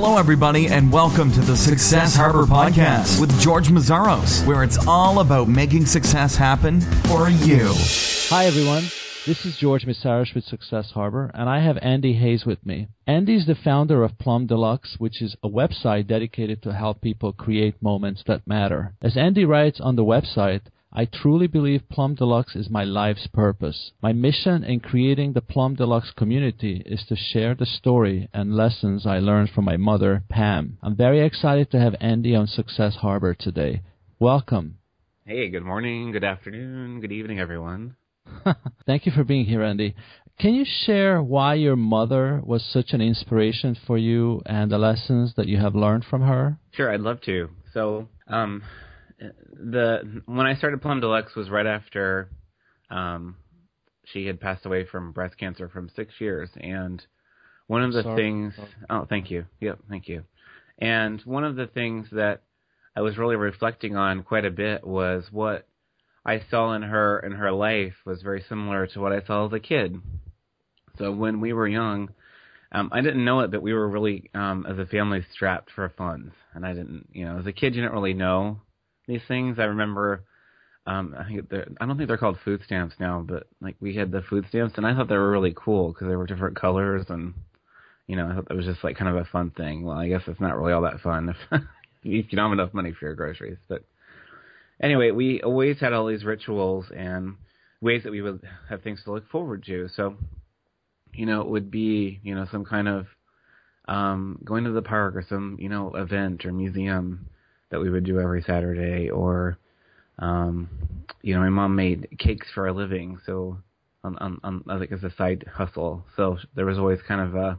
Hello, everybody, and welcome to the Success Harbor Podcast with George Meszaros, where it's all about making success happen for you. Hi, everyone. This is George Meszaros with Success Harbor, and I have Andy Hayes with me. Andy is the founder of Plum Deluxe, which is a website dedicated to help people create moments that matter. As Andy writes on the website, I truly believe Plum Deluxe is my life's purpose. My mission in creating the Plum Deluxe community is to share the story and lessons I learned from my mother, Pam. I'm very excited to have Andy on Success Harbor today. Welcome. Hey, good morning, good afternoon, good evening, everyone. Thank you for being here, Andy. Can you share why your mother was such an inspiration for you and the lessons that you have learned from her? Sure, I'd love to. So, um, the when I started Plum Deluxe was right after um, she had passed away from breast cancer from six years, and one of the Sorry. things. Oh, thank you. Yep, thank you. And one of the things that I was really reflecting on quite a bit was what I saw in her in her life was very similar to what I saw as a kid. So when we were young, um, I didn't know it, but we were really, um, as a family, strapped for funds. And I didn't, you know, as a kid, you didn't really know these things. I remember, um, I think they're, I don't think they're called food stamps now, but like we had the food stamps, and I thought they were really cool because they were different colors, and you know, I thought that was just like kind of a fun thing. Well, I guess it's not really all that fun if if you don't have enough money for your groceries, but anyway, we always had all these rituals and ways that we would have things to look forward to. So, you know, it would be, you know, some kind of um going to the park or some, you know, event or museum that we would do every Saturday or um you know, my mom made cakes for a living, so on on, on I think as a side hustle. So there was always kind of a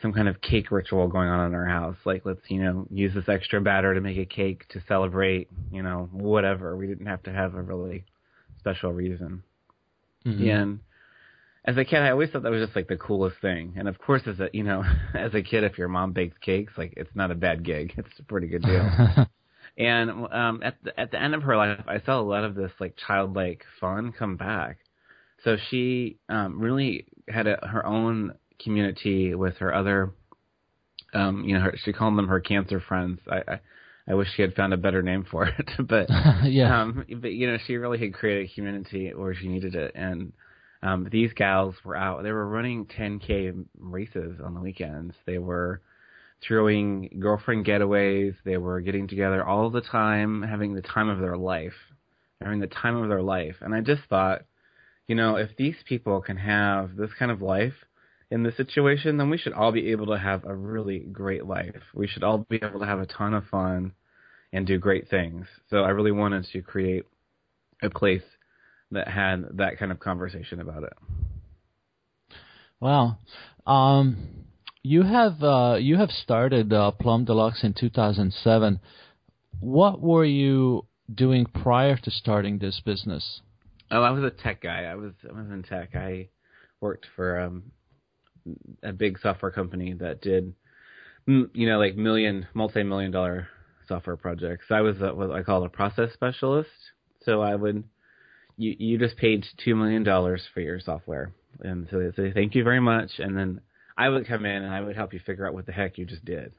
some kind of cake ritual going on in our house. Like let's, you know, use this extra batter to make a cake to celebrate, you know, whatever. We didn't have to have a really special reason. Mhm. And as a kid, I always thought that was just like the coolest thing. And of course, as a you know, as a kid, if your mom bakes cakes, like it's not a bad gig. It's a pretty good deal. and um, at the at the end of her life, I saw a lot of this like childlike fun come back. So she um, really had a, her own community with her other, um, you know, her, she called them her cancer friends. I, I I wish she had found a better name for it, but yeah. um, but you know, she really had created a community where she needed it, and um, these gals were out. They were running 10k races on the weekends. They were throwing girlfriend getaways. They were getting together all the time, having the time of their life, having the time of their life. And I just thought, you know, if these people can have this kind of life in this situation, then we should all be able to have a really great life. We should all be able to have a ton of fun and do great things. So I really wanted to create a place that had that kind of conversation about it. Wow. Um, you have uh, you have started uh, Plum Deluxe in 2007. What were you doing prior to starting this business? Oh, I was a tech guy. I was I was in tech. I worked for um, a big software company that did, you know, like million, multi-million dollar software projects. I was a, what I call a process specialist. So I would, you you just paid two million dollars for your software, and so they say thank you very much, and then I would come in and I would help you figure out what the heck you just did.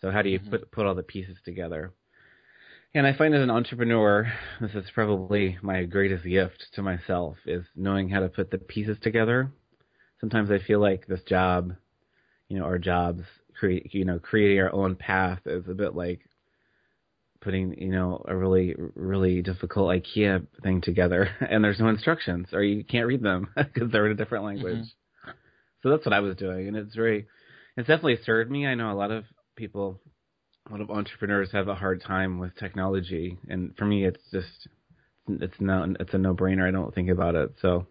So how do you mm-hmm. put put all the pieces together? And I find as an entrepreneur, this is probably my greatest gift to myself is knowing how to put the pieces together. Sometimes I feel like this job, you know, our jobs create, you know, creating our own path is a bit like putting, you know, a really, really difficult IKEA thing together and there's no instructions or you can't read them because they're in a different language. So that's what I was doing. And it's very, it's definitely served me. I know a lot of people a lot of entrepreneurs have a hard time with technology, and for me, it's just it's no it's a no brainer. I don't think about it, so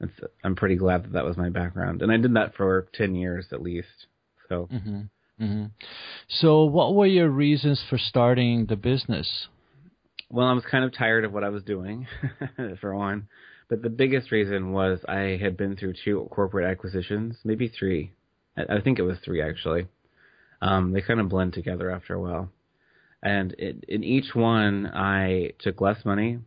it's I'm pretty glad that that was my background, and I did that for ten years at least. So hmm hmm So, what were your reasons for starting the business? well, I was kind of tired of what I was doing, for one. But the biggest reason was I had been through two corporate acquisitions, maybe three. I, I think it was three actually. Um, they kind of blend together after a while. And it, in each one, I took less money,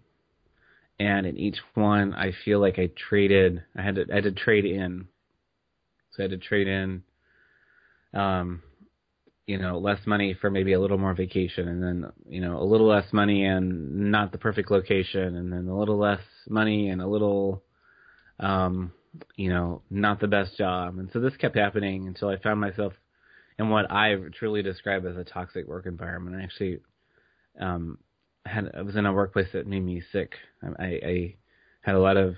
and in each one, I feel like I traded. I had to, I had to trade in. So I had to trade in um, you know, less money for maybe a little more vacation, and then you know, a little less money and not the perfect location, and then a little less money and a little, um, you know, not the best job. And so this kept happening until I found myself in what I truly describe as a toxic work environment. I actually um, had I was in a workplace that made me sick. I, I had a lot of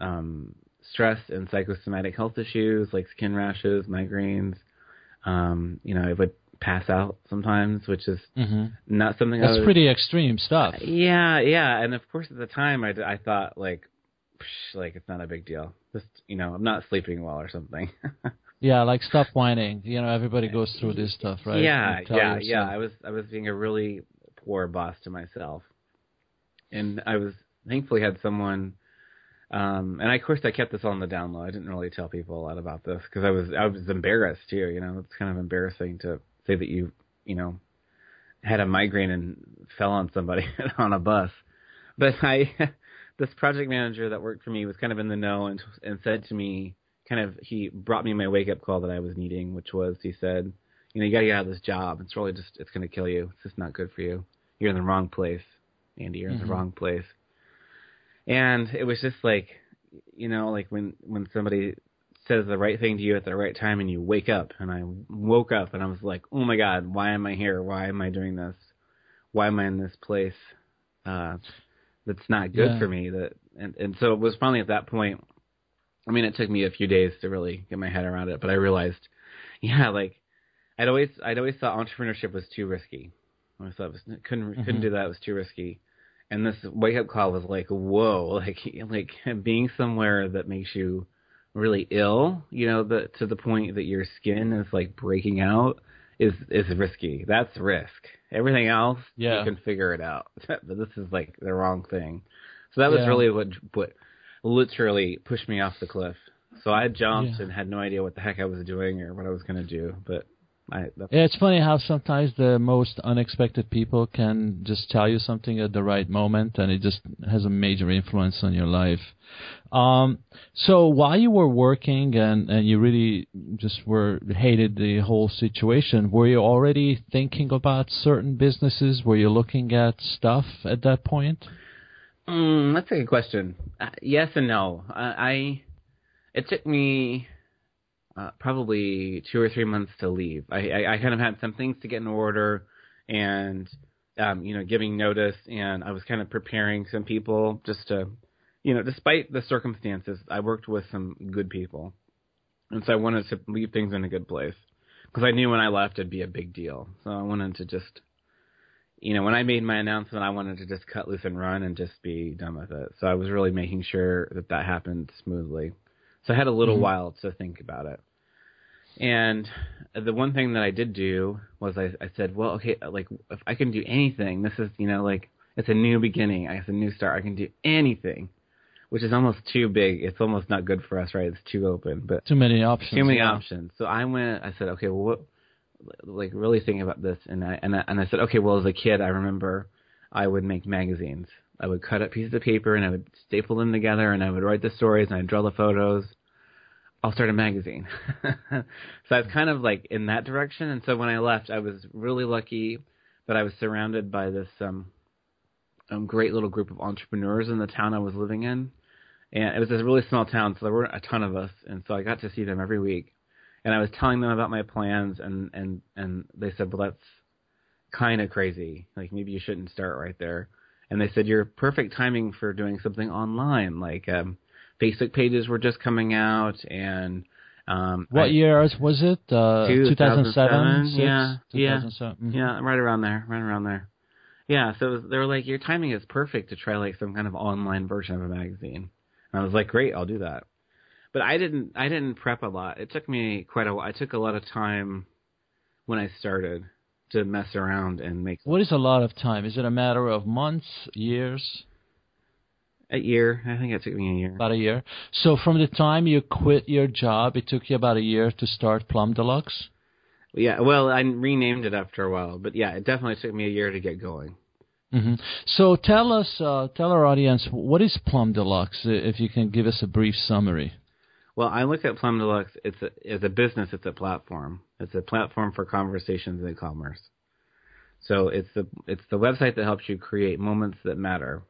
um, stress and psychosomatic health issues like skin rashes, migraines. Um, you know, I would pass out sometimes, which is hmm not something I That's was, pretty extreme stuff. yeah, yeah, and of course at the time I, I thought like, psh, like it's not a big deal. Just you know, I'm not sleeping well or something. Yeah, like stop whining. You know, everybody goes through this stuff, right? Yeah, yeah, yourself. yeah. I was I was being a really poor boss to myself, and I was thankfully had someone. Um, and I, of course, I kept this on the down low. I didn't really tell people a lot about this because I was I was embarrassed too. You know, it's kind of embarrassing to say that you you know had a migraine and fell on somebody on a bus. But I, this project manager that worked for me was kind of in the know and and said to me, kind of he brought me my wake up call that I was needing, which was he said, you know, you got to get out of this job. It's really just it's going to kill you. It's just not good for you. You're in the wrong place, Andy. You're in Mhm. the wrong place. And it was just like, you know, like when when somebody says the right thing to you at the right time and you wake up and I woke up and I was like, "Oh my god, why am I here? Why am I doing this? Why am I in this place uh that's not good Yeah. for me?" That and and so it was finally at that point I mean, it took me a few days to really get my head around it, but I realized yeah, like I'd always I'd always thought entrepreneurship was too risky. I thought it was couldn't couldn't Mhm. do that, it was too risky. And this wake up call was like, whoa, like like being somewhere that makes you really ill, you know, the to the point that your skin is like breaking out is is risky. That's risk. Everything else Yeah. you can figure it out. but this is like the wrong thing. So that was Yeah. really what what literally pushed me off the cliff. So I jumped Yeah. and had no idea what the heck I was doing or what I was going to do, but I that's, Yeah, it's funny how sometimes the most unexpected people can just tell you something at the right moment, and it just has a major influence on your life. Um, so while you were working and and you really just were hated the whole situation, were you already thinking about certain businesses? Were you looking at stuff at that point? Mm, that's a good question. Uh, yes and no. I, I it took me uh, probably two or three months to leave. I, I, I kind of had some things to get in order, and um, you know, giving notice, and I was kind of preparing some people just to, you know, despite the circumstances, I worked with some good people, and so I wanted to leave things in a good place because I knew when I left it'd be a big deal. So I wanted to just you know, when I made my announcement, I wanted to just cut loose and run and just be done with it. So I was really making sure that that happened smoothly. So I had a little Mhm. while to think about it. And the one thing that I did do was I, I said, well, okay, like if I can do anything, this is, you know, like it's a new beginning. It's a new start. I can do anything, which is almost too big. It's almost not good for us, right? It's too open, but Too many options. too many yeah. options. So I went. I said, okay, well, what? Like really thinking about this, and I and I, and I said, okay, well, as a kid, I remember I would make magazines. I would cut up pieces of paper and I would staple them together, and I would write the stories and I'd draw the photos. I'll start a magazine. so I was kind of like in that direction, and so when I left, I was really lucky that I was surrounded by this um, um great little group of entrepreneurs in the town I was living in and it was a really small town, so there weren't a ton of us, and so I got to see them every week. And I was telling them about my plans, and and and they said, "Well, that's kind of crazy. Like maybe you shouldn't start right there." And they said, "You're perfect timing for doing something online. Like um, Facebook pages were just coming out, and um, What I- years was it? Uh, 2007, 2007? yeah, yeah. 2007. Mhm. Yeah, right around there, right around there. Yeah, so was, they were like, your timing is perfect to try like some kind of online version of a magazine. And I was like, great, I'll do that. But I didn't, I didn't prep a lot. It took me quite a while. I took a lot of time when I started to mess around and make What is a lot of time? Is it a matter of months, years, a year. I think it took me a year. about a year? So from the time you quit your job, it took you about a year to start Plum Deluxe. Yeah, well, I renamed it after a while, but yeah, it definitely took me a year to get going. hmm So tell us, uh, tell our audience, what is Plum Deluxe? If you can give us a brief summary. Well, I look at Plum Deluxe. It's a, as a business. It's a platform. It's a platform for conversations and commerce. So it's the it's the website that helps you create moments that matter.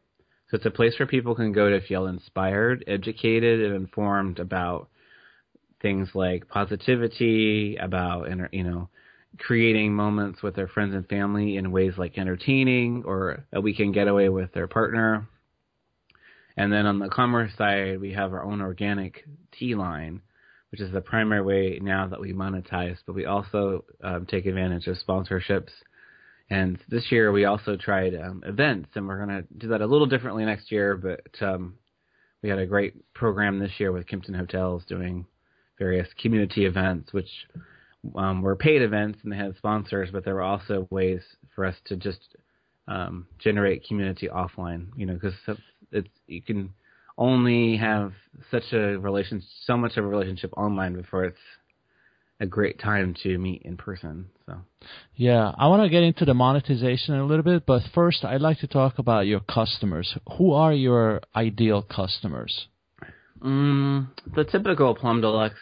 So it's a place where people can go to feel inspired, educated, and informed about things like positivity, about you know creating moments with their friends and family in ways like entertaining or a weekend getaway with their partner. And then on the commerce side, we have our own organic tea line, which is the primary way now that we monetize. But we also um, take advantage of sponsorships and this year we also tried um, events, and we're going to do that a little differently next year. But um, we had a great program this year with Kimpton Hotels doing various community events, which um, were paid events and they had sponsors, but there were also ways for us to just um, generate community offline. You know, because it's you can only have such a relation, so much of a relationship online before it's a great time to meet in person. So, yeah, I want to get into the monetization a little bit, but first, I'd like to talk about your customers. Who are your ideal customers? Mm, the typical Plum Deluxe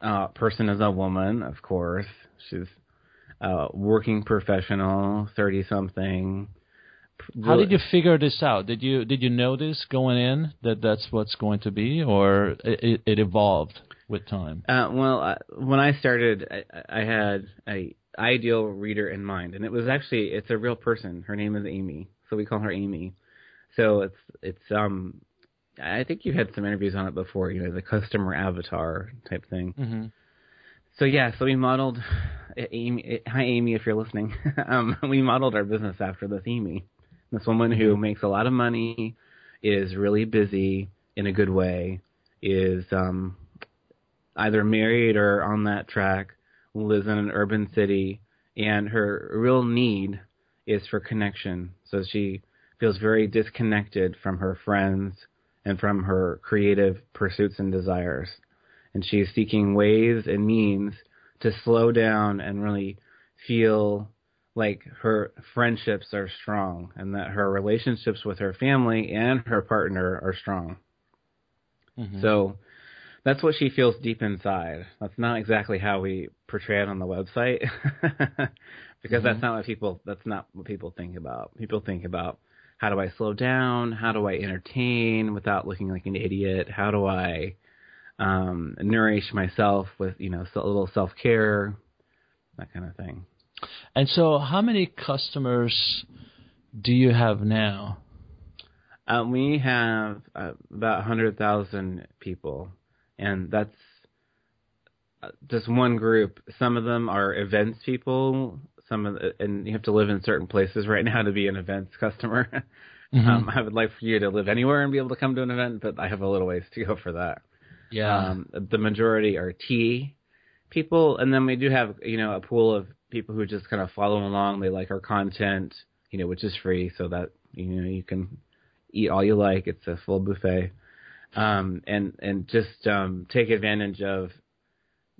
uh, person is a woman, of course. She's a working professional, thirty something. How did you figure this out? Did you did you know this going in that that's what's going to be, or it, it evolved? with time? Uh, well, uh, when I started, I, I had a ideal reader in mind, and it was actually it's a real person. Her name is Amy, so we call her Amy. So it's it's um, I think you had some interviews on it before, you know, the customer avatar type thing. Mm-hmm. So yeah, so we modeled Amy. Hi Amy, if you're listening. um, we modeled our business after this Amy, this woman who mm-hmm. makes a lot of money, is really busy in a good way, is um either married or on that track, lives in an urban city, and her real need is for connection. So she feels very disconnected from her friends and from her creative pursuits and desires. And she's seeking ways and means to slow down and really feel like her friendships are strong and that her relationships with her family and her partner are strong. Mm-hmm. So that's what she feels deep inside. That's not exactly how we portray it on the website, because mm-hmm. that's not what people that's not what people think about. People think about how do I slow down? How do I entertain without looking like an idiot? How do I um, nourish myself with you know a little self care, that kind of thing. And so, how many customers do you have now? Uh, we have uh, about 100,000 people and that's uh, just one group. Some of them are events people. Some of the, and you have to live in certain places right now to be an events customer. Mm-hmm. Um, I would like for you to live anywhere and be able to come to an event, but I have a little ways to go for that. Yeah. Um, the majority are tea people, and then we do have you know a pool of people who just kind of follow along. They like our content, you know, which is free, so that you know you can eat all you like. It's a full buffet um, and and just um, take advantage of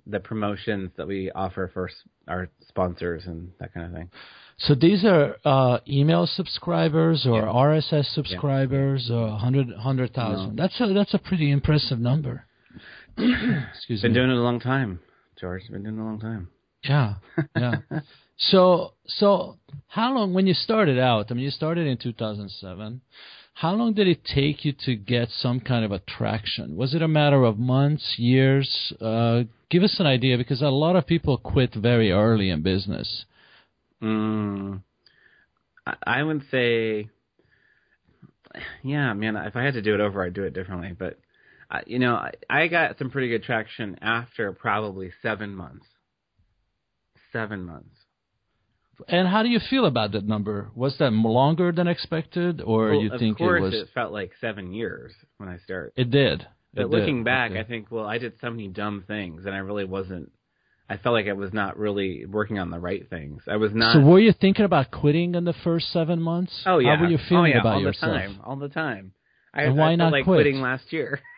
the promotions that we offer for our sponsors and that kind of thing. So these are uh, email subscribers or yeah. RSS subscribers, yeah. or 100 No. That's a that's a pretty impressive number. Excuse Been me. doing it a long time, George. Been doing it a long time. Yeah, yeah. so so how long when you started out? I mean, you started in 2007. How long did it take you to get some kind of attraction? Was it a matter of months, years? Uh, give us an idea because a lot of people quit very early in business. Mm, I would say, yeah, man. If I had to do it over, I'd do it differently. But uh, you know, I, I got some pretty good traction after probably seven months. Seven months. And how do you feel about that number? Was that longer than expected, or well, you think it was? Of course, it felt like seven years when I started. It did. But it looking did. back, I think, well, I did so many dumb things, and I really wasn't. I felt like I was not really working on the right things. I was not. So were you thinking about quitting in the first seven months? Oh yeah. How were you feeling oh, yeah, about all yourself? The time, all the time. I, and why I not like quit? quitting last year.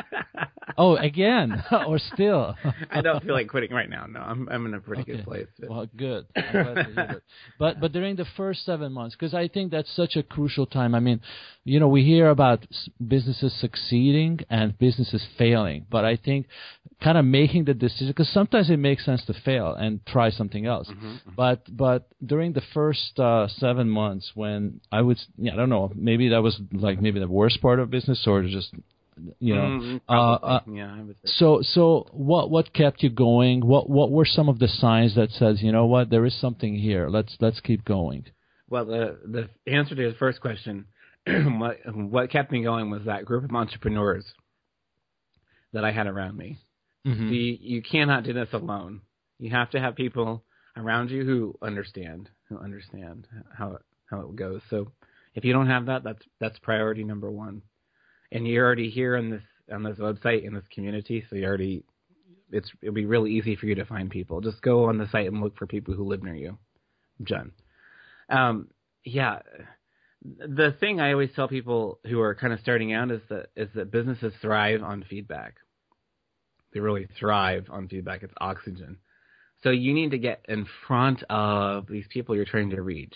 oh, again or still? I don't feel like quitting right now. No, I'm I'm in a pretty Okay. good place. but- Well, good. I'm glad to hear that. But but during the first seven months, because I think that's such a crucial time. I mean, you know, we hear about businesses succeeding and businesses failing, but I think kind of making the decision because sometimes it makes sense to fail and try something else. But but during the first uh, seven months, when I was, yeah, I don't know, maybe that was like maybe the worst part of business or just you know. Mm, uh, uh, yeah, I would say. so so what what kept you going? What what were some of the signs that says, you know what, there is something here. Let's let's keep going. Well, the the answer to the first question, what what kept me going was that group of entrepreneurs that I had around me. Mm-hmm. The you cannot do this alone. You have to have people around you who understand, who understand how it, how it goes. So if you don't have that, that's that's priority number one. And you're already here on this on this website in this community, so you already it's it'll be really easy for you to find people. Just go on the site and look for people who live near you. John. Um, yeah. The thing I always tell people who are kind of starting out is that is that businesses thrive on feedback. They really thrive on feedback. It's oxygen. So you need to get in front of these people you're trying to reach,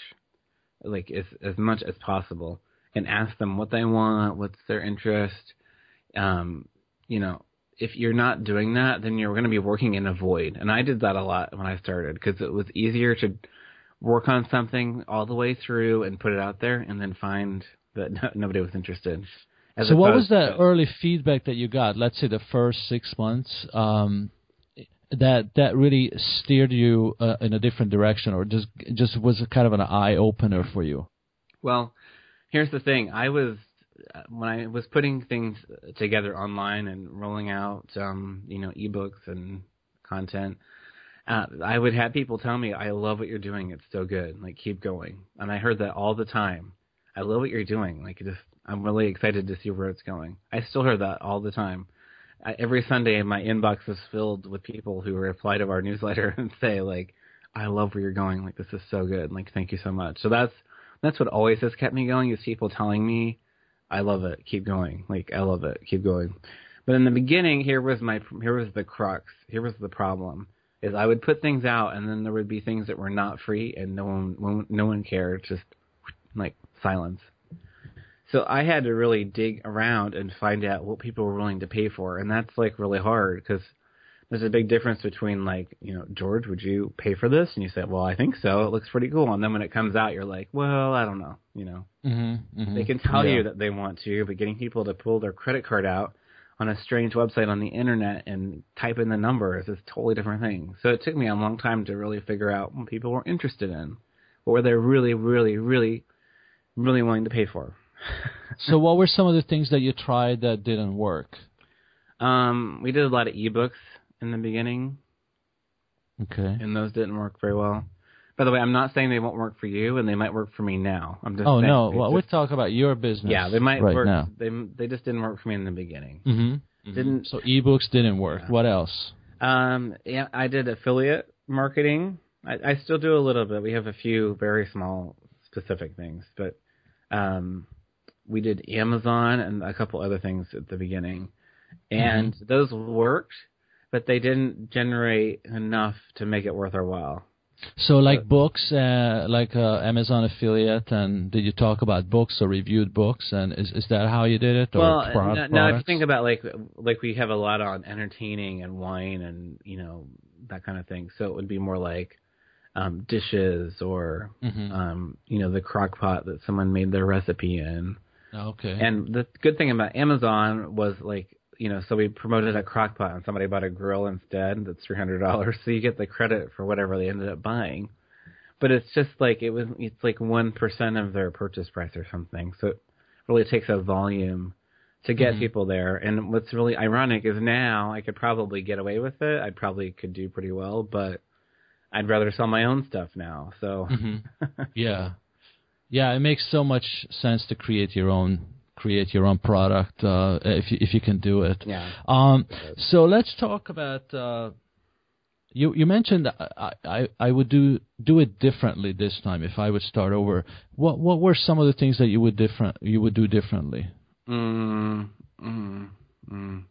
like as as much as possible, and ask them what they want, what's their interest. Um, you know, if you're not doing that, then you're going to be working in a void. And I did that a lot when I started because it was easier to work on something all the way through and put it out there, and then find that no, nobody was interested. As So what was that to- early feedback that you got? Let's say the first six months, um, that that really steered you uh, in a different direction, or just just was kind of an eye opener for you. Well, here's the thing. I was uh, when I was putting things together online and rolling out, um, you know, ebooks and content. Uh, I would have people tell me, "I love what you're doing. It's so good. Like, keep going." And I heard that all the time. I love what you're doing. Like, just, I'm really excited to see where it's going. I still hear that all the time. I, every Sunday, my inbox is filled with people who reply to our newsletter and say, like, "I love where you're going. Like, this is so good. Like, thank you so much." So that's that's what always has kept me going is people telling me, "I love it. Keep going." Like, I love it. Keep going. But in the beginning, here was my here was the crux. Here was the problem is I would put things out and then there would be things that were not free and no one no one cared, just like silence. So I had to really dig around and find out what people were willing to pay for, and that's like really hard because there's a big difference between like you know George, would you pay for this? And you say, well, I think so. It looks pretty cool. And then when it comes out, you're like, well, I don't know. You know, Mm-hmm, they can tell Yeah. you that they want to, but getting people to pull their credit card out on a strange website on the internet and type in the numbers is a totally different thing. So it took me a long time to really figure out what people were interested in. What were they really, really, really, really willing to pay for? So what were some of the things that you tried that didn't work? Um, we did a lot of ebooks in the beginning, Okay. and those didn't work very well. By the way, I'm not saying they won't work for you, and they might work for me now. I'm just Oh saying no, well, just- we're talking about your business. yeah, they might right work. now. They they just didn't work for me in the beginning. Mm-hmm. Didn't So ebooks didn't work. Yeah. What else? Um, yeah, I did affiliate marketing. I, I still do a little bit. We have a few very small specific things, but um, we did Amazon and a couple other things at the beginning, and those worked, but they didn't generate enough to make it worth our while. So like books, uh, like uh, Amazon affiliate, and did you talk about books or reviewed books? And is is that how you did it? Or well, pro- no, no, if you think about like like we have a lot on entertaining and wine and you know that kind of thing, so it would be more like um, dishes or Mhm. um, you know the crock pot that someone made their recipe in. okay. And the good thing about Amazon was like you know so we promoted a crock pot and somebody bought a grill instead that's three hundred dollars, so you get the credit for whatever they ended up buying. But it's just like it was it's like one percent of their purchase price or something, so it really takes a volume to get Mhm. people there. And what's really ironic is now I could probably get away with it. I probably could do pretty well, but I'd rather sell my own stuff now. So hmm yeah, yeah. It makes so much sense to create your own create your own product uh, if you, if you can do it. yeah. Um, so let's talk about. Uh, you you mentioned I, I I would do do it differently this time if I would start over. What what were some of the things that you would different you would do differently? Mm, mm, mm.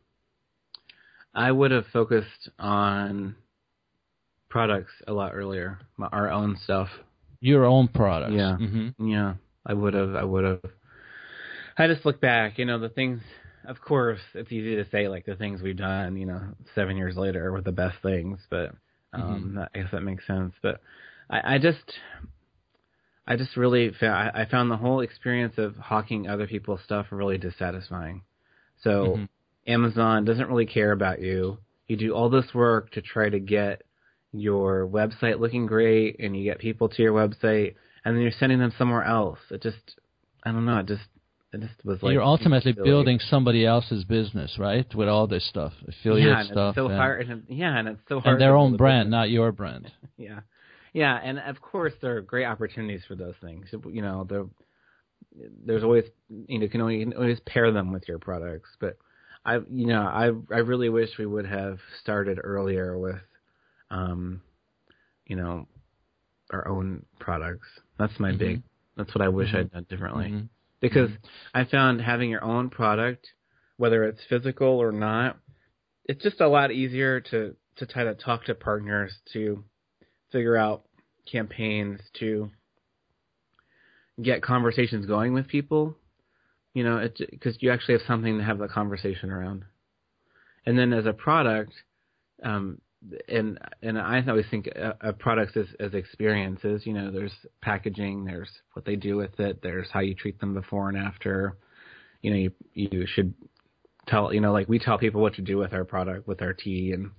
I would have focused on products a lot earlier, my, our own stuff. Your own products. Yeah. hmm Yeah, I would have. I would have. I just look back, you know, the things. Of course, it's easy to say like the things we've done, you know, seven years later were the best things, but um, that, I guess that makes sense. But I, I just, I just really, fa- I, I found the whole experience of hawking other people's stuff really dissatisfying. So Mhm. Amazon doesn't really care about you. You do all this work to try to get your website looking great, and you get people to your website, and then you're sending them somewhere else. It just, I don't know. It just, it just was like You're ultimately silly. building somebody else's business, right? With all this stuff, affiliate yeah, and stuff, It's so and, hard. And, yeah, and it's so hard. and their own brand, business. not your brand. Yeah, yeah, and of course there are great opportunities for those things. You know, there, there's always you know you can only you can always pair them with your products. But I, you know, I I really wish we would have started earlier with, um, you know, our own products. That's my big. That's what I wish I'd done differently. Mhm. Because I found having your own product, whether it's physical or not, it's just a lot easier to to try to talk to partners to figure out campaigns to get conversations going with people. You know, because you actually have something to have the conversation around. And then as a product, um, and and I always think of products as, as experiences. You know, there's packaging, there's what they do with it, there's how you treat them before and after. You know, you you should tell you know like we tell people what to do with our product with our tea and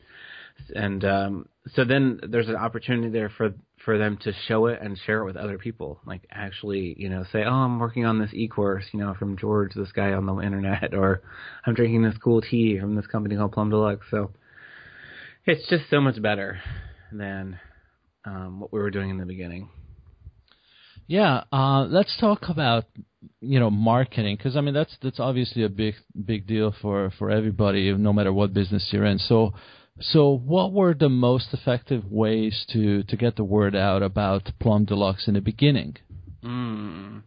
and um so then there's an opportunity there for for them to show it and share it with other people like actually you know say oh i'm working on this e-course you know from george this guy on the internet or i'm drinking this cool tea from this company called plum deluxe so it's just so much better than um what we were doing in the beginning Yeah, uh, let's talk about you know marketing because I mean that's that's obviously a big big deal for for everybody, no matter what business you're in. So, so what were the most effective ways to to get the word out about Plum Deluxe in the beginning? Mm.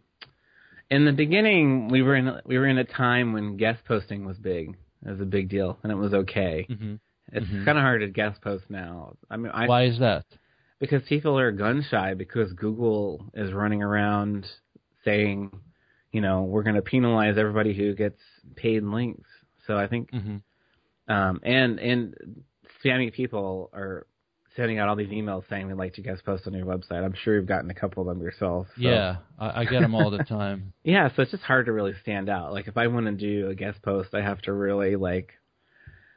In the beginning, we were in we were in a time when guest posting was big. It was a big deal, and it was okay. Mm-hmm. It's Mhm. kind of hard to guest post now. I mean, I Why is that? because people are gun shy because Google is running around saying, you know, we're going to penalize everybody who gets paid links. So I think, Mm-hmm. um, and and spammy people are sending out all these emails saying they'd like to guest post on your website. I'm sure you've gotten a couple of them yourself. so- Yeah, I, I get them all the time. Yeah, so it's just hard to really stand out. Like if I want to do a guest post, I have to really like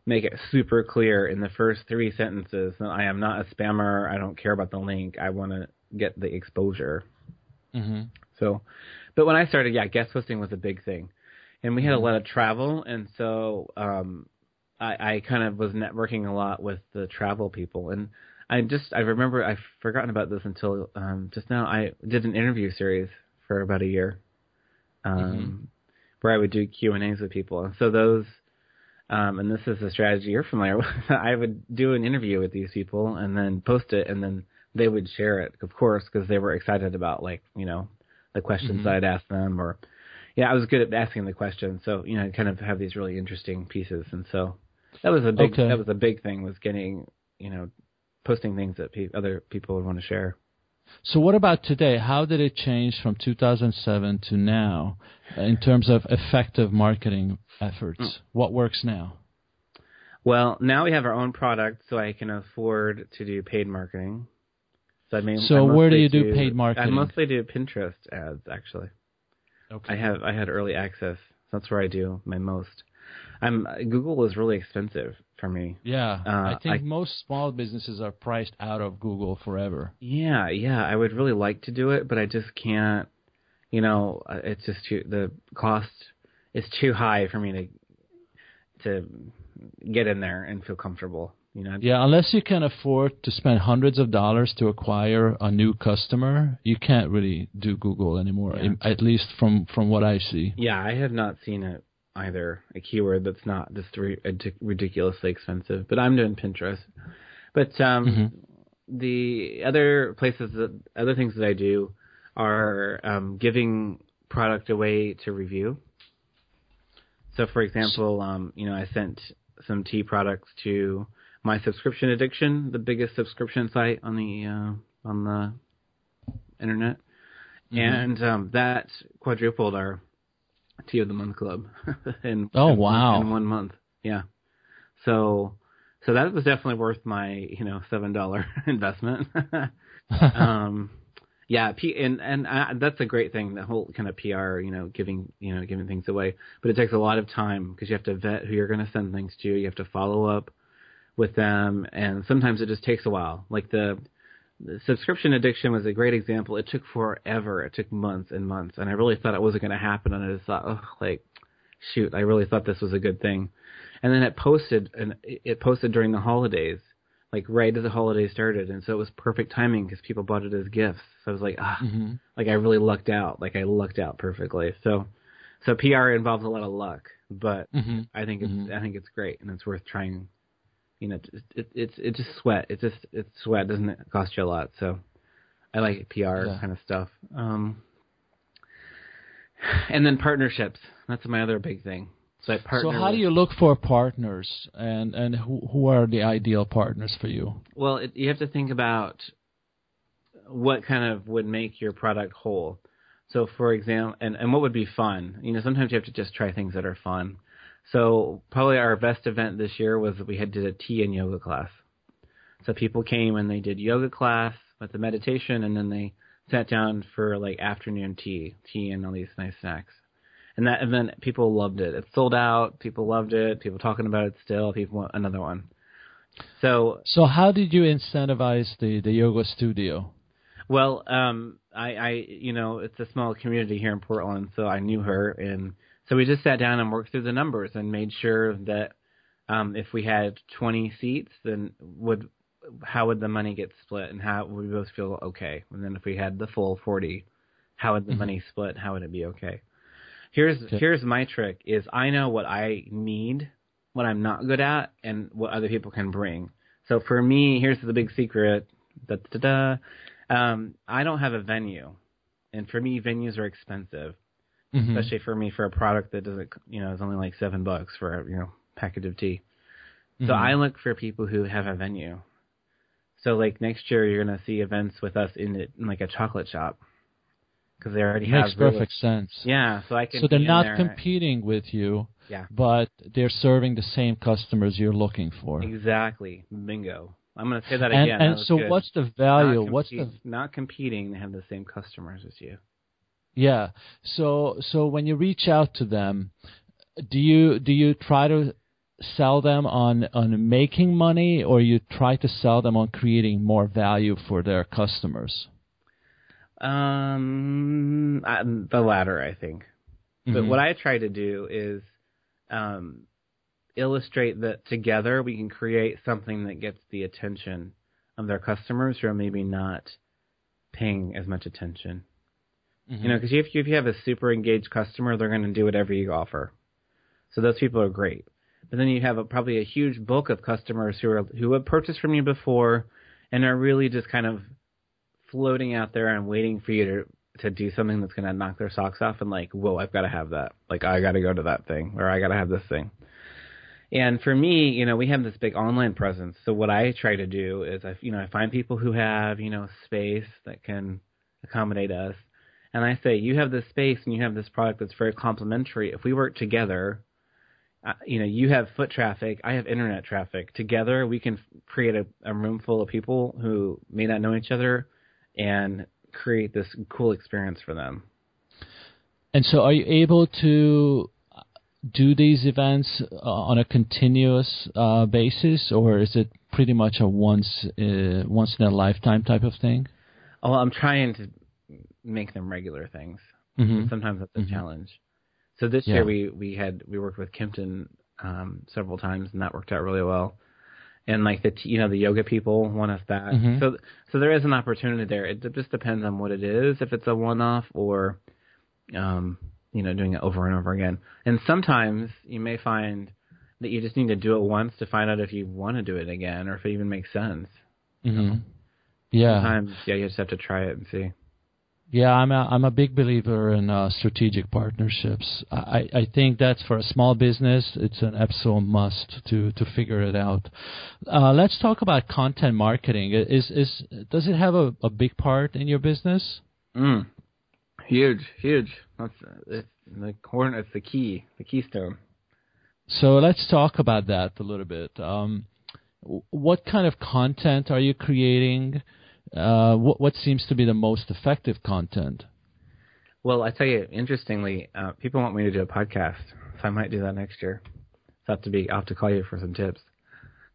make it super clear in the first three sentences that I am not a spammer. I don't care about the link. I want to get the exposure. hmm So, but when I started, yeah, guest posting was a big thing, and we had a lot of travel, and so um, I, I kind of was networking a lot with the travel people, and I just I remember I've forgotten about this until um, just now. I did an interview series for about a year, um, where I would do Q and A's with people, and so those. Um, and this is a strategy you're familiar with. I would do an interview with these people and then post it, and then they would share it, of course, because they were excited about like you know the questions Mhm. that I'd ask them, or yeah, I was good at asking the questions, so you know, I kind of have these really interesting pieces, and so that was a big Okay. that was a big thing was getting you know posting things that pe- other people would want to share. So what about today? How did it change from 2007 to now in terms of effective marketing efforts? Mm. What works now? Well, now we have our own product, so I can afford to do paid marketing. So I mean, So I where do you do paid marketing? I mostly do Pinterest ads, actually. Okay. I have I had early access. So That's where I do my most. I'm Google is really expensive for me. Yeah, Uh, I think I- most small businesses are priced out of Google forever. Yeah, yeah, I would really like to do it, but I just can't. You know, uh, it's just too the cost is too high for me to to get in there and feel comfortable. You know. Yeah, unless you can afford to spend hundreds of dollars to acquire a new customer, you can't really do Google anymore. Yeah. At least from from what I see. Yeah, I have not seen it either. A keyword that's not just ri- ridiculously expensive. But I'm doing Pinterest. But um, Mhm. the other places that other things that I do are um, giving product away to review. So, for example, um, you know, I sent some tea products to my subscription addiction, the biggest subscription site on the uh, on the internet, Mm-hmm. and um, that quadrupled our tea of the month club. in Oh, wow. In one month, yeah. So so that was definitely worth my you know seven dollar investment. um, yeah, P, and and uh, that's a great thing. The whole kind of PR, you know, giving you know giving things away, but it takes a lot of time because you have to vet who you're going to send things to. You have to follow up with them, and sometimes it just takes a while. Like the, the subscription addiction was a great example. It took forever. It took months and months, and I really thought it wasn't going to happen. And I just thought, oh, like, shoot, I really thought this was a good thing. And then it posted, and it posted during the holidays, like right as the holidays started, and so it was perfect timing because people bought it as gifts. So I was like, ah, hmm like I really lucked out. Like I lucked out perfectly. So, so PR involves a lot of luck, but hmm I think it's Mhm. I think it's great and it's worth trying. You know, it, it, it's it's just sweat. It's just it's sweat. Doesn't it cost you a lot? So I like PR Yeah. kind of stuff. Um, and then partnerships. That's my other big thing. So I partner. So how do you look for partners, and and who who are the ideal partners for you? Well, it, you have to think about what kind of would make your product whole. So, for example, and, and what would be fun? You know, sometimes you have to just try things that are fun. So, probably our best event this year was we had did a tea and yoga class. So people came and they did yoga class with the meditation, and then they sat down for like afternoon tea, tea and all these nice snacks. And that event, people loved it. It sold out. People loved it. People talking about it still. People want another one. So So how did you incentivize the the yoga studio? Well, um, I, I, you know, it's a small community here in Portland, so I knew her, and so we just sat down and worked through the numbers and made sure that um, if we had 20 seats, then would how would the money get split, and how would we both feel okay? And then if we had the full 40, how would the Mhm. money split? How would it be okay? Here's Okay. here's my trick: is I know what I need, what I'm not good at, and what other people can bring. So for me, here's the big secret. Da da da. Um, I don't have a venue, and for me, venues are expensive, Mhm. especially for me for a product that doesn't, you know, is only like seven bucks for a you know packet of tea. So Mhm. I look for people who have a venue. So like next year, you're gonna see events with us in, it, in like a chocolate shop because they already makes have real- perfect sense. Yeah, so I can. So they're not competing with you, Yeah. but they're serving the same customers you're looking for. Exactly. Bingo. I'm gonna say that And again. And was so good. what's the value? Not What's the not competing? They have the same customers as you. Yeah. So so when you reach out to them, do you do you try to sell them on on making money or you try to sell them on creating more value for their customers? Um, I, the latter, I think. But Mhm. what I try to do is um, illustrate that together we can create something that gets the attention of their customers who are maybe not paying as much attention. Mhm. You know, because if you, if you have a super engaged customer, they're going to do whatever you offer. So those people are great. But then you have a, probably a huge bulk of customers who are who have purchased from you before and are really just kind of floating out there and waiting for you to to do something that's going to knock their socks off and like, whoa, I've got to have that. Like I got to go to that thing or I got to have this thing. And for me, you know, we have this big online presence. So what I try to do is I, you know, I find people who have, you know, space that can accommodate us. And I say, you have this space and you have this product that's very complementary. If we work together, uh, you know, you have foot traffic, I have internet traffic. Together, we can create a, a room full of people who may not know each other and create this cool experience for them. And so are you able to do these events uh, on a continuous uh, basis or is it pretty much a once uh, once in a lifetime type of thing? Oh, I'm trying to make them regular things. Mhm. Sometimes that's a Mhm. challenge. So this Yeah. year we we had we worked with Kimpton um, several times and that worked out really well. And like the you know the yoga people want us back. Mhm. So so there is an opportunity there. It just depends on what it is. If it's a one off or um, you know doing it over and over again. And sometimes you may find that you just need to do it once to find out if you want to do it again or if it even makes sense. Mhm. Yeah. Sometimes yeah you just have to try it and see. Yeah, I'm a I'm a big believer in uh, strategic partnerships. I I think that's for a small business, it's an absolute must to to figure it out. Uh, let's talk about content marketing. Is is does it have a, a big part in your business? Mm. Huge, huge. That's it's the corn. It's the key, the keystone. So let's talk about that a little bit. Um, what kind of content are you creating? Uh, what, what seems to be the most effective content? Well, I tell you, interestingly, uh, people want me to do a podcast, so I might do that next year. So I have to be, i have to call you for some tips.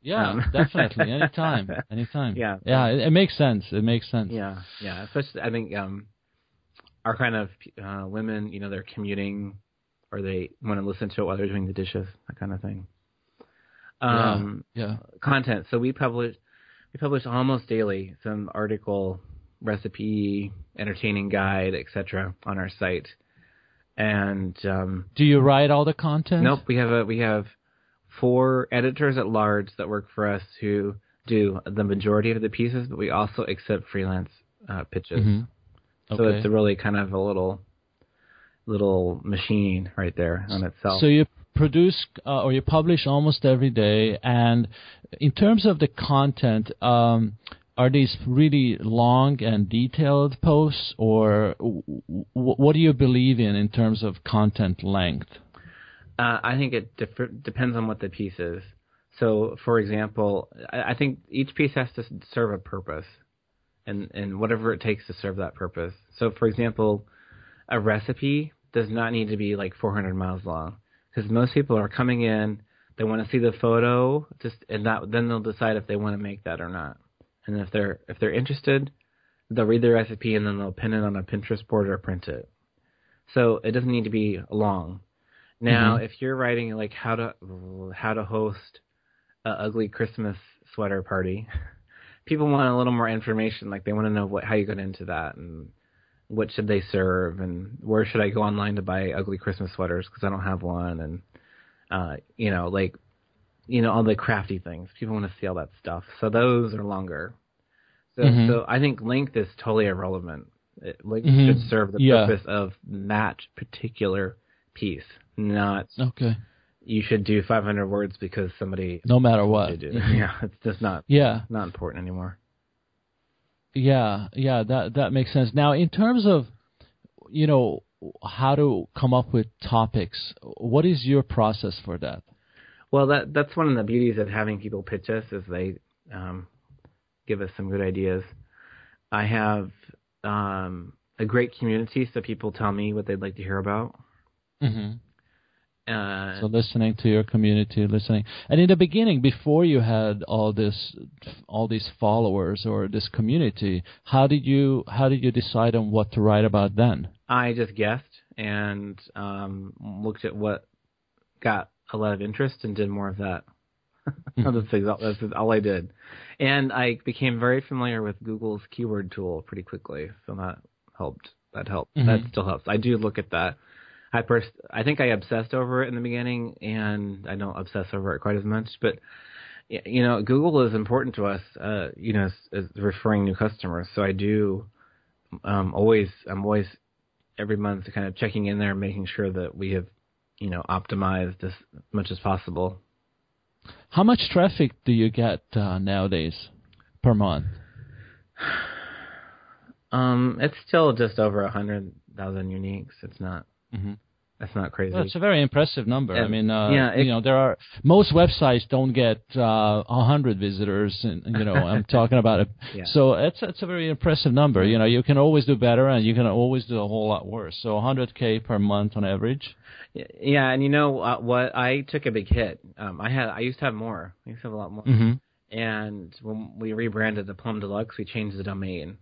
Yeah, um. definitely. Anytime. Anytime. Yeah. Yeah, it, it, makes sense. It makes sense. Yeah, yeah. Especially, I think um, our kind of uh, women, you know, they're commuting or they want to listen to it while they're doing the dishes, that kind of thing. Um, yeah. yeah. Content. So we publish we publish almost daily some article, recipe, entertaining guide, etc. on our site. And um, do you write all the content? Nope. We have a we have four editors at large that work for us who do the majority of the pieces, but we also accept freelance uh, pitches. Mm-hmm. Okay. So it's really kind of a little little machine right there on itself. So you produce uh, or you publish almost every day. And in terms of the content, um, are these really long and detailed posts, or w- what do you believe in in terms of content length? Uh, I think it depends on what the piece is. So, for example, I, I think each piece has to serve a purpose, and and whatever it takes to serve that purpose. So, for example, a recipe does not need to be like 400 miles long because most people are coming in, they want to see the photo, just and that then they'll decide if they want to make that or not. And if they're if they're interested, they'll read the recipe and then they'll pin it on a Pinterest board or print it. So it doesn't need to be long. Now, mm-hmm. if you're writing like how to how to host a ugly Christmas sweater party, people want a little more information. Like they want to know what how you got into that and what should they serve and where should I go online to buy ugly Christmas sweaters because I don't have one and uh you know like you know all the crafty things. People want to see all that stuff. So those are longer. So mm-hmm. so I think length is totally irrelevant. It, length mm-hmm. should serve the yeah. purpose of that particular piece not okay. you should do 500 words because somebody no matter what. yeah it's just not yeah. not important anymore yeah, yeah, that that makes sense. Now, in terms of you know how to come up with topics, what is your process for that? Well, that that's one of the beauties of having people pitch us is they um, give us some good ideas. I have um, a great community, so people tell me what they'd like to hear about. Mm-hmm. Uh, so listening to your community, listening, and in the beginning, before you had all this, all these followers or this community, how did you how did you decide on what to write about then? I just guessed and um, looked at what got a lot of interest and did more of that. that's, that's all I did, and I became very familiar with Google's keyword tool pretty quickly, so that helped. That helped. Mm-hmm. That still helps. I do look at that I pers- I think I obsessed over it in the beginning, and I don't obsess over it quite as much. But you know, Google is important to us. Uh, you know, as, as referring new customers. So I do um, always. I'm always every month kind of checking in there, and making sure that we have you know optimized as much as possible. How much traffic do you get uh, nowadays per month? Um, it's still just over a hundred thousand uniques. It's not Mm-hmm. That's not crazy. That's a very impressive number. And, I mean, uh, yeah, it, you know, there are most websites don't get uh, a uh, hundred visitors, and you know, I'm talking about it. Yeah. So it's it's a very impressive number. You know, you can always do better, and you can always do a whole lot worse. So 100k per month on average. Yeah, and you know uh, what? I took a big hit. Um, I had I used to have more. I used to have a lot more. Mm-hmm. And when we rebranded the Plum Deluxe, we changed the domain.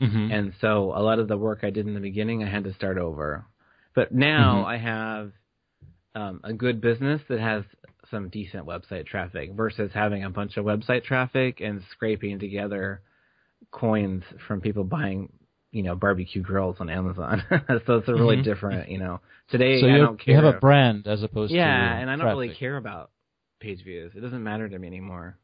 Mm-hmm. And so a lot of the work I did in the beginning, I had to start over. But now mm-hmm. I have um, a good business that has some decent website traffic versus having a bunch of website traffic and scraping together coins from people buying, you know, barbecue grills on Amazon. so it's a really mm-hmm. different, you know. Today so I don't care. You have a brand as opposed yeah, to Yeah, and I don't traffic. really care about page views. It doesn't matter to me anymore.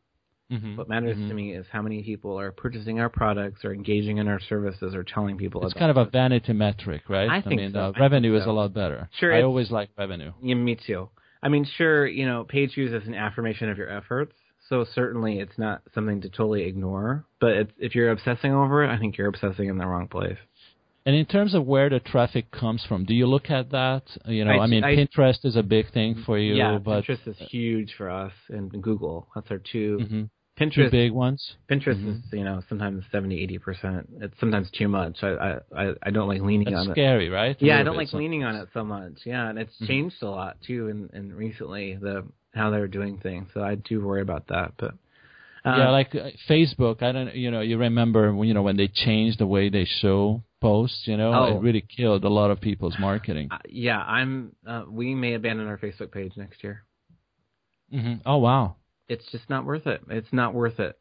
Mhm. What matters Mhm. to me is how many people are purchasing our products or engaging in our services or telling people about it. It's kind of a vanity metric, right? I think mean, so. uh, I think revenue is a lot better. Sure, I always like revenue. Yeah, me too. I mean, sure, you know, page views is an affirmation of your efforts, so certainly it's not something to totally ignore. But it's, if you're obsessing over it, I think you're obsessing in the wrong place. And in terms of where the traffic comes from, do you look at that? You know, I- I, mean, I- Pinterest is a big thing for you, yeah, but Pinterest is huge for us, and Google. That's our 2 Mhm. Pinterest. two big ones. Pinterest Mhm. is you know sometimes 70 80 percent. It's sometimes too much. I I I- don't like leaning That's on it. scary, right? Yeah, I don't like so- leaning on it so much. Yeah, and it's Mhm. changed a lot too, and and recently the how they're doing things. So I do worry about that. But uh, yeah, like uh, Facebook. I don't, you know, you remember, when, you know, when they changed the way they show posts. You know, Oh. it really killed a lot of people's marketing. uh, yeah, I'm. Uh, we may abandon our Facebook page next year. hmm Oh wow, It's just not worth it. It's not worth it.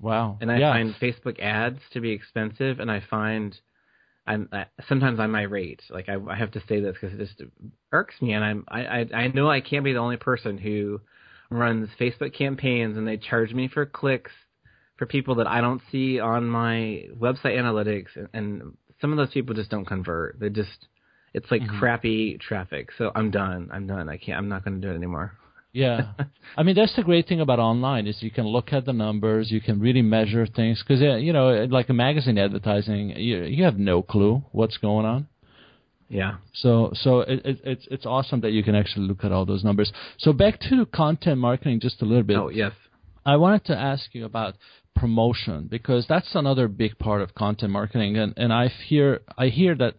wow. And I yeah. find Facebook ads to be expensive, and I find I'm I, sometimes I'm irate. Like I, I have to say this because it just irks me, and I'm I, I I know I can't be the only person who runs Facebook campaigns and they charge me for clicks for people that I don't see on my website analytics, and, and some of those people just don't convert. They just it's like Mhm. crappy traffic. So I'm done. I'm done. I can't. I'm not going to do it anymore. Yeah, I mean that's the great thing about online is you can look at the numbers, you can really measure things because you know, like a magazine advertising, you you have no clue what's going on. Yeah. So so it, it, it's it's awesome that you can actually look at all those numbers. So back to content marketing just a little bit. Oh yes. I wanted to ask you about promotion because that's another big part of content marketing, and and I hear I hear that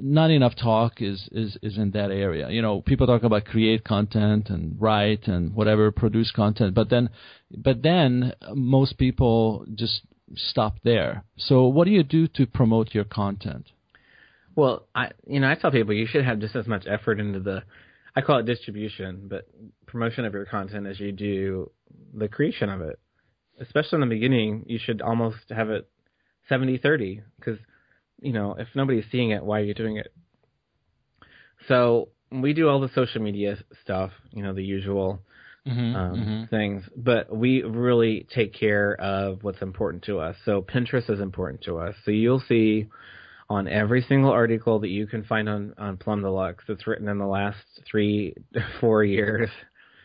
not enough talk is is is in that area. You know, people talk about create content and write and whatever, produce content, but then but then most people just stop there. So what do you do to promote your content? Well, I you know I tell people you should have just as much effort into the I call it distribution, but promotion of your content as you do the creation of it. Especially in the beginning, you should almost have it 70-30 because you know if nobody's seeing it, why are you doing it? So we do all the social media stuff, you know, the usual Mm-hmm, um, things, but we really take care of what's important to us. So Pinterest is important to us. So you'll see on every single article that you can find on on Plum Deluxe that's written in the last three four years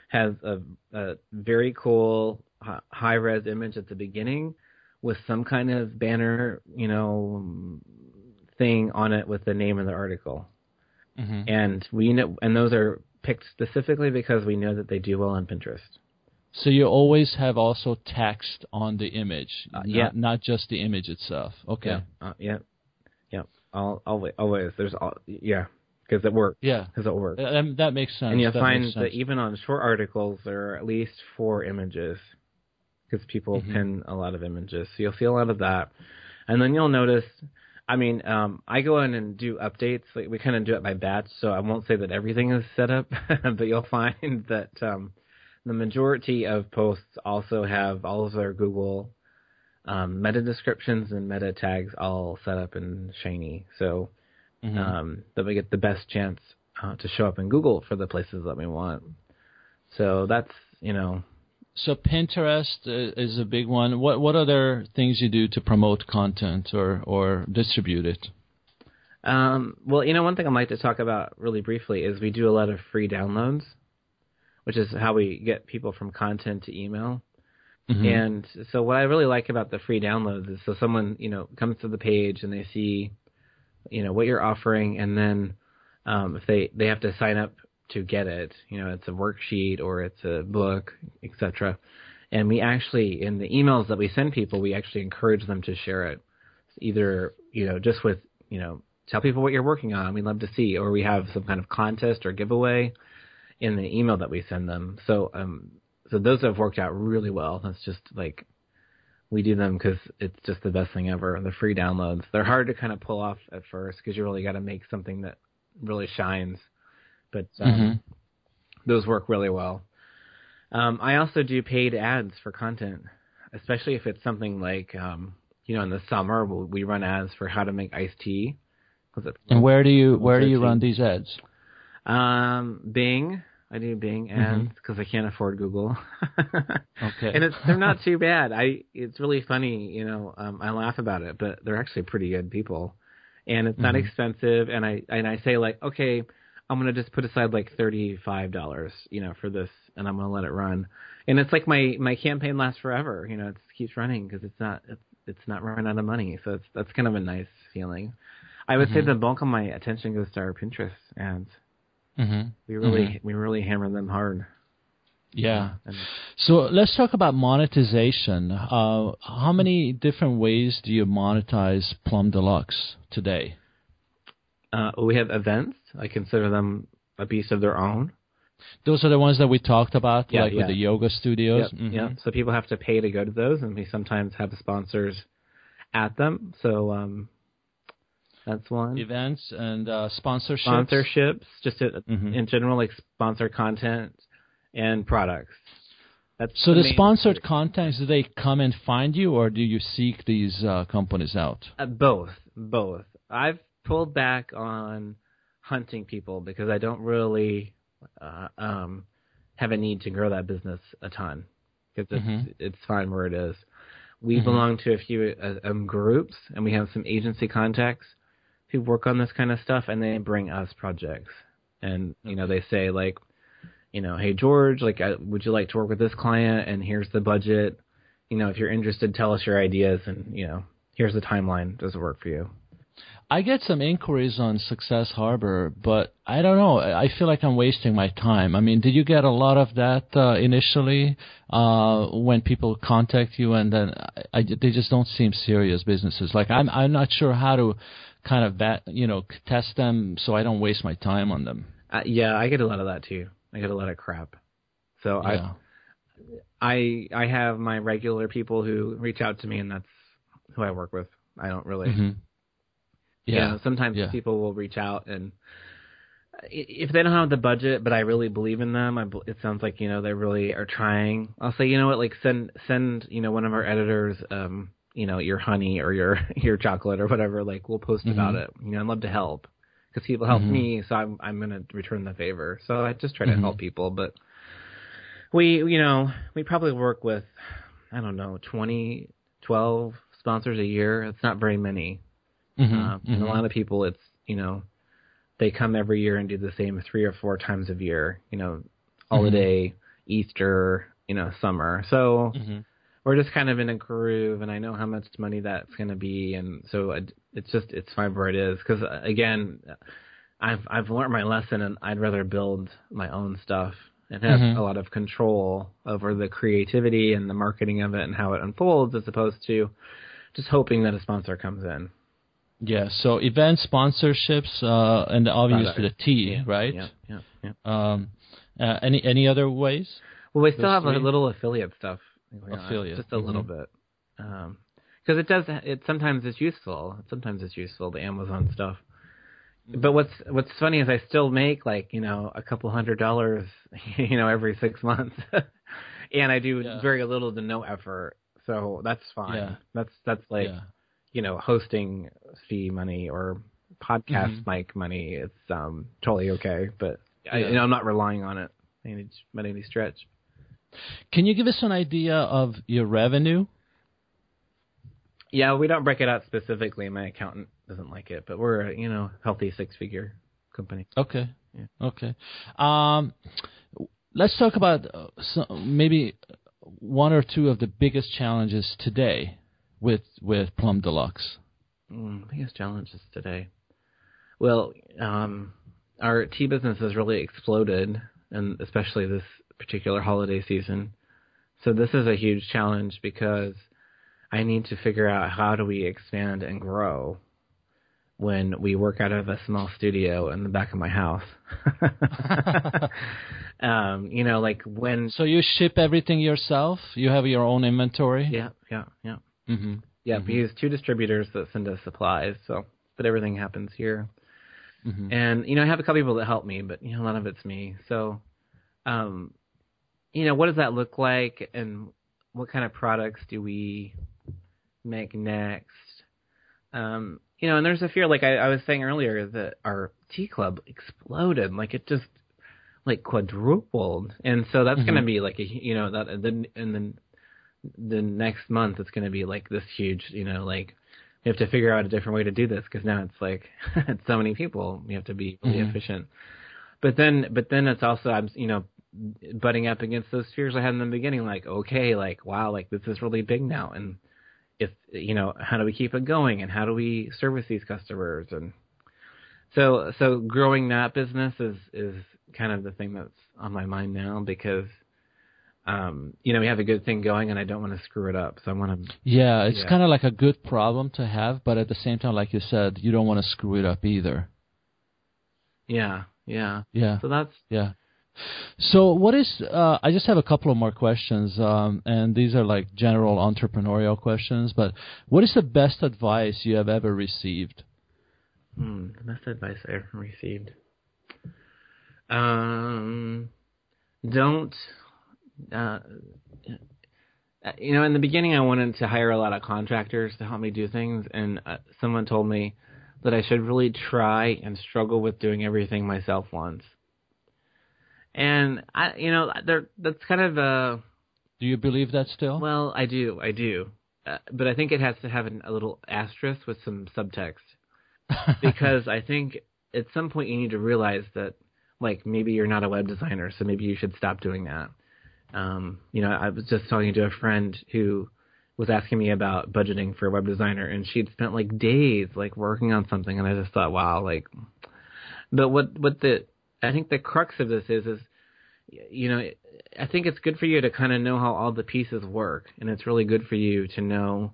has a, a very cool high res image at the beginning with some kind of banner, you know, thing on it with the name of the article. Mm-hmm. And we know, and those are picked specifically because we know that they do well on Pinterest. So you always have also text on the image, Uh, not, yeah. not just the image itself. Okay. Yeah. Uh, yeah. Yeah. Al always, always. There's all. Yeah. Because it works. Yeah. Because it works. That, that makes sense. and you'll that find that even on short articles, there are at least four images. Because people Mhm. pin a lot of images, so you'll see a lot of that. And then you'll notice. I mean, um, I go in and do updates. Like we kind of do it by batch, so I won't say that everything is set up, but you'll find that um, the majority of posts also have all of their Google um, meta descriptions and meta tags all set up in Shiny, so Mhm. um, that we get the best chance uh, to show up in Google for the places that we want. So that's you know so Pinterest uh, is a big one. What what other things you do to promote content or or distribute it? Um, well, you know, one thing I'd like to talk about really briefly is we do a lot of free downloads, which is how we get people from content to email. Mhm. And so what I really like about the free downloads is so someone, you know, comes to the page and they see, you know, what you're offering and then um, if they, they have to sign up to get it, you know, it's a worksheet or it's a book, etc. And we actually in the emails that we send people, we actually encourage them to share it. Either, you know, just with, you know, tell people what you're working on. We'd love to see, or we have some kind of contest or giveaway in the email that we send them. So, um, so those have worked out really well. That's just like we do them because it's just the best thing ever. The free downloads they're hard to kind of pull off at first because you really got to make something that really shines. But um, Mhm. those work really well. Um, I also do paid ads for content, especially if it's something like um, you know in the summer we'll, we run ads for how to make iced tea. 'cause it's- And where do you where do you run these ads? um, Bing, I do Bing Mm-hmm. ads because I can't afford Google. Okay. and it's they're not too bad. I it's really funny, you know. Um, I laugh about it, but they're actually pretty good people, and it's not Mhm. expensive. And I and I say like, okay, I'm gonna just put aside like thirty five dollars, you know, for this, and I'm gonna let it run. And it's like my my campaign lasts forever. You know, it keeps running because it's not it's, it's not running out of money. So it's that's kind of a nice feeling. I would say Mhm. the bulk of my attention goes to our Pinterest ads. hmm We really Mhm. we really hammer them hard. Yeah. So let's talk about monetization. Uh, how many different ways do you monetize Plum Deluxe today? uh, we have events. I consider them a beast of their own. Those are the ones that we talked about, Yeah, like with the yoga studios. Yep, Mhm. yep. So people have to pay to go to those, and we sometimes have sponsors at them. So um, that's one. Events and uh, sponsorships. Sponsorships, just to, Mhm. in general, like sponsor content and products. That's So the main- sponsored contents, do they come and find you, or do you seek these uh, companies out? Uh, both, both. I've pulled back on hunting people because I don't really uh, um, have a need to grow that business a ton because it's Mhm. it's fine where it is. We Mhm. belong to a few uh, um, groups, and we have some agency contacts who work on this kind of stuff, and they bring us projects, and you know they say like, you know, hey George, like, uh, would you like to work with this client? And here's the budget. You know, if you're interested, tell us your ideas, and you know, here's the timeline. Does it work for you? I get some inquiries on Success Harbor, but I don't know. I feel like I'm wasting my time. I mean, did you get a lot of that uh, initially uh, when people contact you, and then I, I, they just don't seem serious businesses? Like I'm, I'm not sure how to kind of bat, you know, test them so I don't waste my time on them. Uh, yeah, I get a lot of that too. I get a lot of crap. So Yeah. I I I have my regular people who reach out to me, and that's who I work with. I don't really. Hmm you Yeah. know, sometimes Yeah. people will reach out and if they don't have the budget, but I really believe in them, I, it sounds like you know they really are trying. I'll say, you know what, like send send you know one of our editors, um, you know your honey or your your chocolate or whatever. Like we'll post about Mhm. it. You know, I'd love to help because people help Mhm. me, so I'm I'm gonna return the favor. So I just try to Mhm. help people, but we you know we probably work with I don't know 20, 12 sponsors a year. It's not very many. Mhm. Uh, and a Mhm. lot of people, it's you know, they come every year and do the same three or four times a year. You know, holiday, Easter, you know, summer. So Mhm. we're just kind of in a groove, and I know how much money that's going to be, and so I, it's just it's fine where it is. Because again, I've I've learned my lesson, and I'd rather build my own stuff and have Mhm. a lot of control over the creativity and the marketing of it and how it unfolds, as opposed to just hoping that a sponsor comes in. Yeah. So event sponsorships, uh, and obviously the. T, Yeah, right? Yeah, yeah, yeah. Um, uh, any any other ways? Well, we still have a little affiliate stuff. going on, Affiliate, just a little mhm. bit, because it does. It sometimes it's useful. Sometimes it's useful the Amazon stuff. Mm-hmm. But what's what's funny is I still make like you know a couple hundred dollars, you know, every six months, and I do Yeah. very little to no effort. So that's fine. Yeah. That's that's like yeah. You know hosting fee money or podcast Mhm. mic money. It's um totally okay, but I, you know, I'm not relying on it by any, by any stretch. Can you give us an idea of your revenue? Yeah, we don't break it out specifically. My accountant doesn't like it, but we're a, you know healthy six figure company. Okay. Yeah. Okay. Um, let's talk about uh, some, maybe one or two of the biggest challenges today with with Plum Deluxe. Mm, biggest challenges today. Well, um, our tea business has really exploded, and especially this particular holiday season. So this is a huge challenge because I need to figure out how do we expand and grow when we work out of a small studio in the back of my house. um, you know, like when So you ship everything yourself? You have your own inventory? yeah, yeah, yeah. Mm-hmm. Yeah, Mhm. we use two distributors that send us supplies, so but everything happens here. Mm-hmm. And you know, I have a couple people that help me, but you know, a lot of it's me. So, um, you know, what does that look like, and what kind of products do we make next? Um, you know, and there's a fear, like I, I was saying earlier, that our tea club exploded. Like it just like quadrupled, and so that's going to be like a you know that then and then the next month it's going to be like this huge you know like we have to figure out a different way to do this because now it's like it's so many people we have to be really Mhm. efficient. But then but then it's also I'm you know butting up against those fears I had in the beginning like okay like wow like this is really big now and if you know how do we keep it going and how do we service these customers and so so growing that business is is kind of the thing that's on my mind now because um you know we have a good thing going and I don't want to screw it up so I want to Yeah, it's Yeah. kind of like a good problem to have, but at the same time, like you said, you don't want to screw it up either. yeah yeah Yeah, so that's yeah. So, what is? Uh, I just have a couple of more questions, um, and these are like general entrepreneurial questions. But what is the best advice you have ever received? hmm, the best advice I ever received um don't uh you know in the beginning I wanted to hire a lot of contractors to help me do things and uh, someone told me that I should really try and struggle with doing everything myself once and I you know there that's kind of uh Do you believe that still? well I do I do uh, but I think it has to have an, a little asterisk with some subtext because I think at some point you need to realize that like maybe you're not a web designer, so maybe you should stop doing that. Um, you know, I was just talking to a friend who was asking me about budgeting for a web designer, and she'd spent like days like working on something, and I just thought, wow, like. But what what the I think the crux of this is is you know I think it's good for you to kind of know how all the pieces work, and it's really good for you to know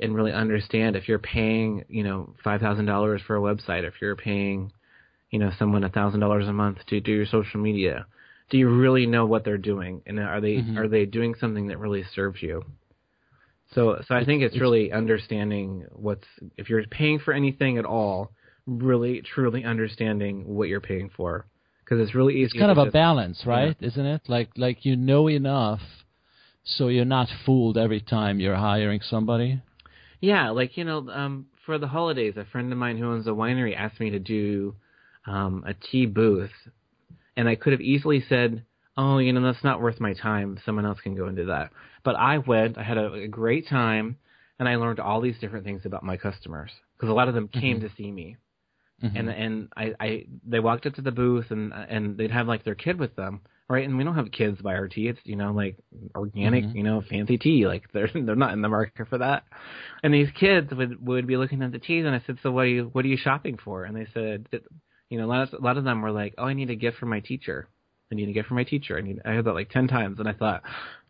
and really understand if you're paying, you know, five thousand dollars for a website, if you're paying, you know, someone a thousand dollars a month to do your social media, do you really know what they're doing, and are they Mhm. are they doing something that really serves you? So, so I think it's, it's- really understanding what's if you're paying for anything at all, really truly understanding what you're paying for, because it's really easy. it's kind of a balance, right? Isn't it? Like like you know enough, so you're not fooled every time you're hiring somebody. Yeah, like you know, um, for the holidays, a friend of mine who owns a winery asked me to do um, a tea booth, and I could have easily said, "Oh, you know, that's not worth my time. Someone else can go and do that." But I went. I had a, a great time, and I learned all these different things about my customers because a lot of them came Mhm. to see me, Mhm. and and I, I they walked up to the booth and and they'd have like their kid with them, right? And we don't have kids buy our tea. It's you know like organic, Mhm. you know, fancy tea. Like they're they're not in the market for that. And these kids would would be looking at the teas, and I said, "So what are you what are you shopping for?" And they said, "You know, a lot of, a lot of them were like, oh, I need a gift for my teacher. I need a gift for my teacher. I need." I heard that like ten times, and I thought,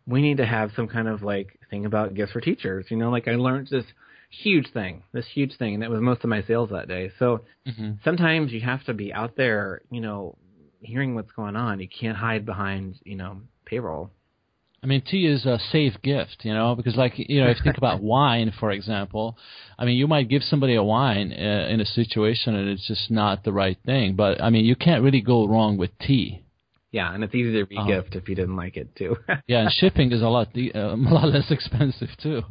we need to have some kind of like thing about gifts for teachers. You know, like I learned this huge thing, this huge thing, and that was most of my sales that day. So Mhm. sometimes you have to be out there, you know, hearing what's going on. You can't hide behind, you know, payroll. I mean, tea is a safe gift, you know, because like you know, if you think about wine, for example, I mean, you might give somebody a wine uh, in a situation and it's just not the right thing, but I mean, you can't really go wrong with tea. Yeah, and it's easy to Uh-huh. regift if you didn't like it too. Yeah, and shipping is a lot de- uh, a lot less expensive too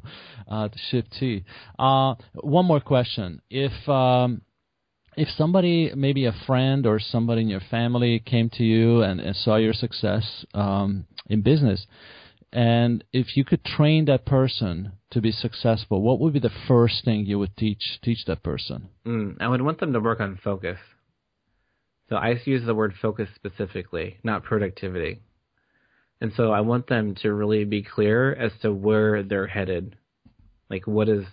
uh, to ship tea. Uh, one more question: If um, if somebody, maybe a friend or somebody in your family, came to you and, and saw your success um, in business, and if you could train that person to be successful, what would be the first thing you would teach teach that person? Mm, I would want them to work on focus. So I use the word focus specifically, not productivity. And so I want them to really be clear as to where they're headed. Like what does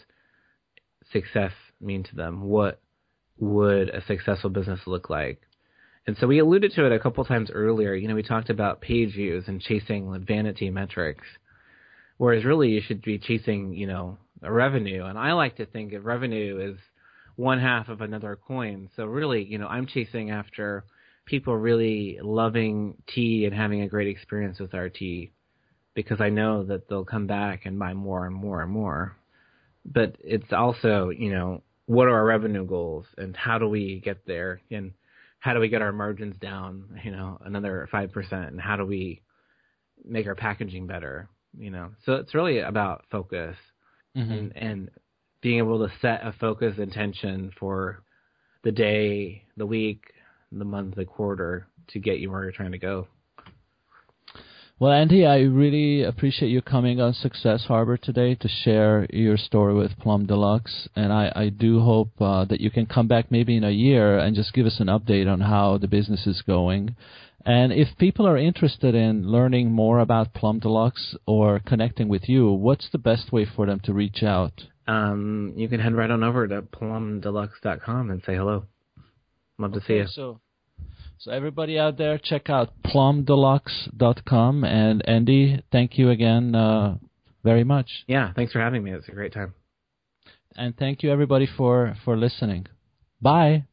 success mean to them? What would a successful business look like? And so we alluded to it a couple times earlier. You know, we talked about page views and chasing vanity metrics. Whereas really you should be chasing, you know, revenue. And I like to think of revenue as one half of another coin. So really, you know, I'm chasing after people really loving tea and having a great experience with our tea because I know that they'll come back and buy more and more and more. But it's also, you know, what are our revenue goals and how do we get there and how do we get our margins down, you know, another 5% and how do we make our packaging better, you know. So it's really about focus Mm-hmm. and and being able to set a focus intention for the day, the week, the month, the quarter to get you where you're trying to go. Well, Andy, I really appreciate you coming on Success Harbor today to share your story with Plum Deluxe, and I, I do hope uh, that you can come back maybe in a year and just give us an update on how the business is going. And if people are interested in learning more about Plum Deluxe or connecting with you, what's the best way for them to reach out? Um, you can head right on over to plumdeluxe.com and say hello. Love to see you. So so everybody out there, check out plumdeluxe.com. And Andy, thank you again uh, very much. Yeah, thanks for having me. It's a great time. And thank you everybody for for listening. Bye.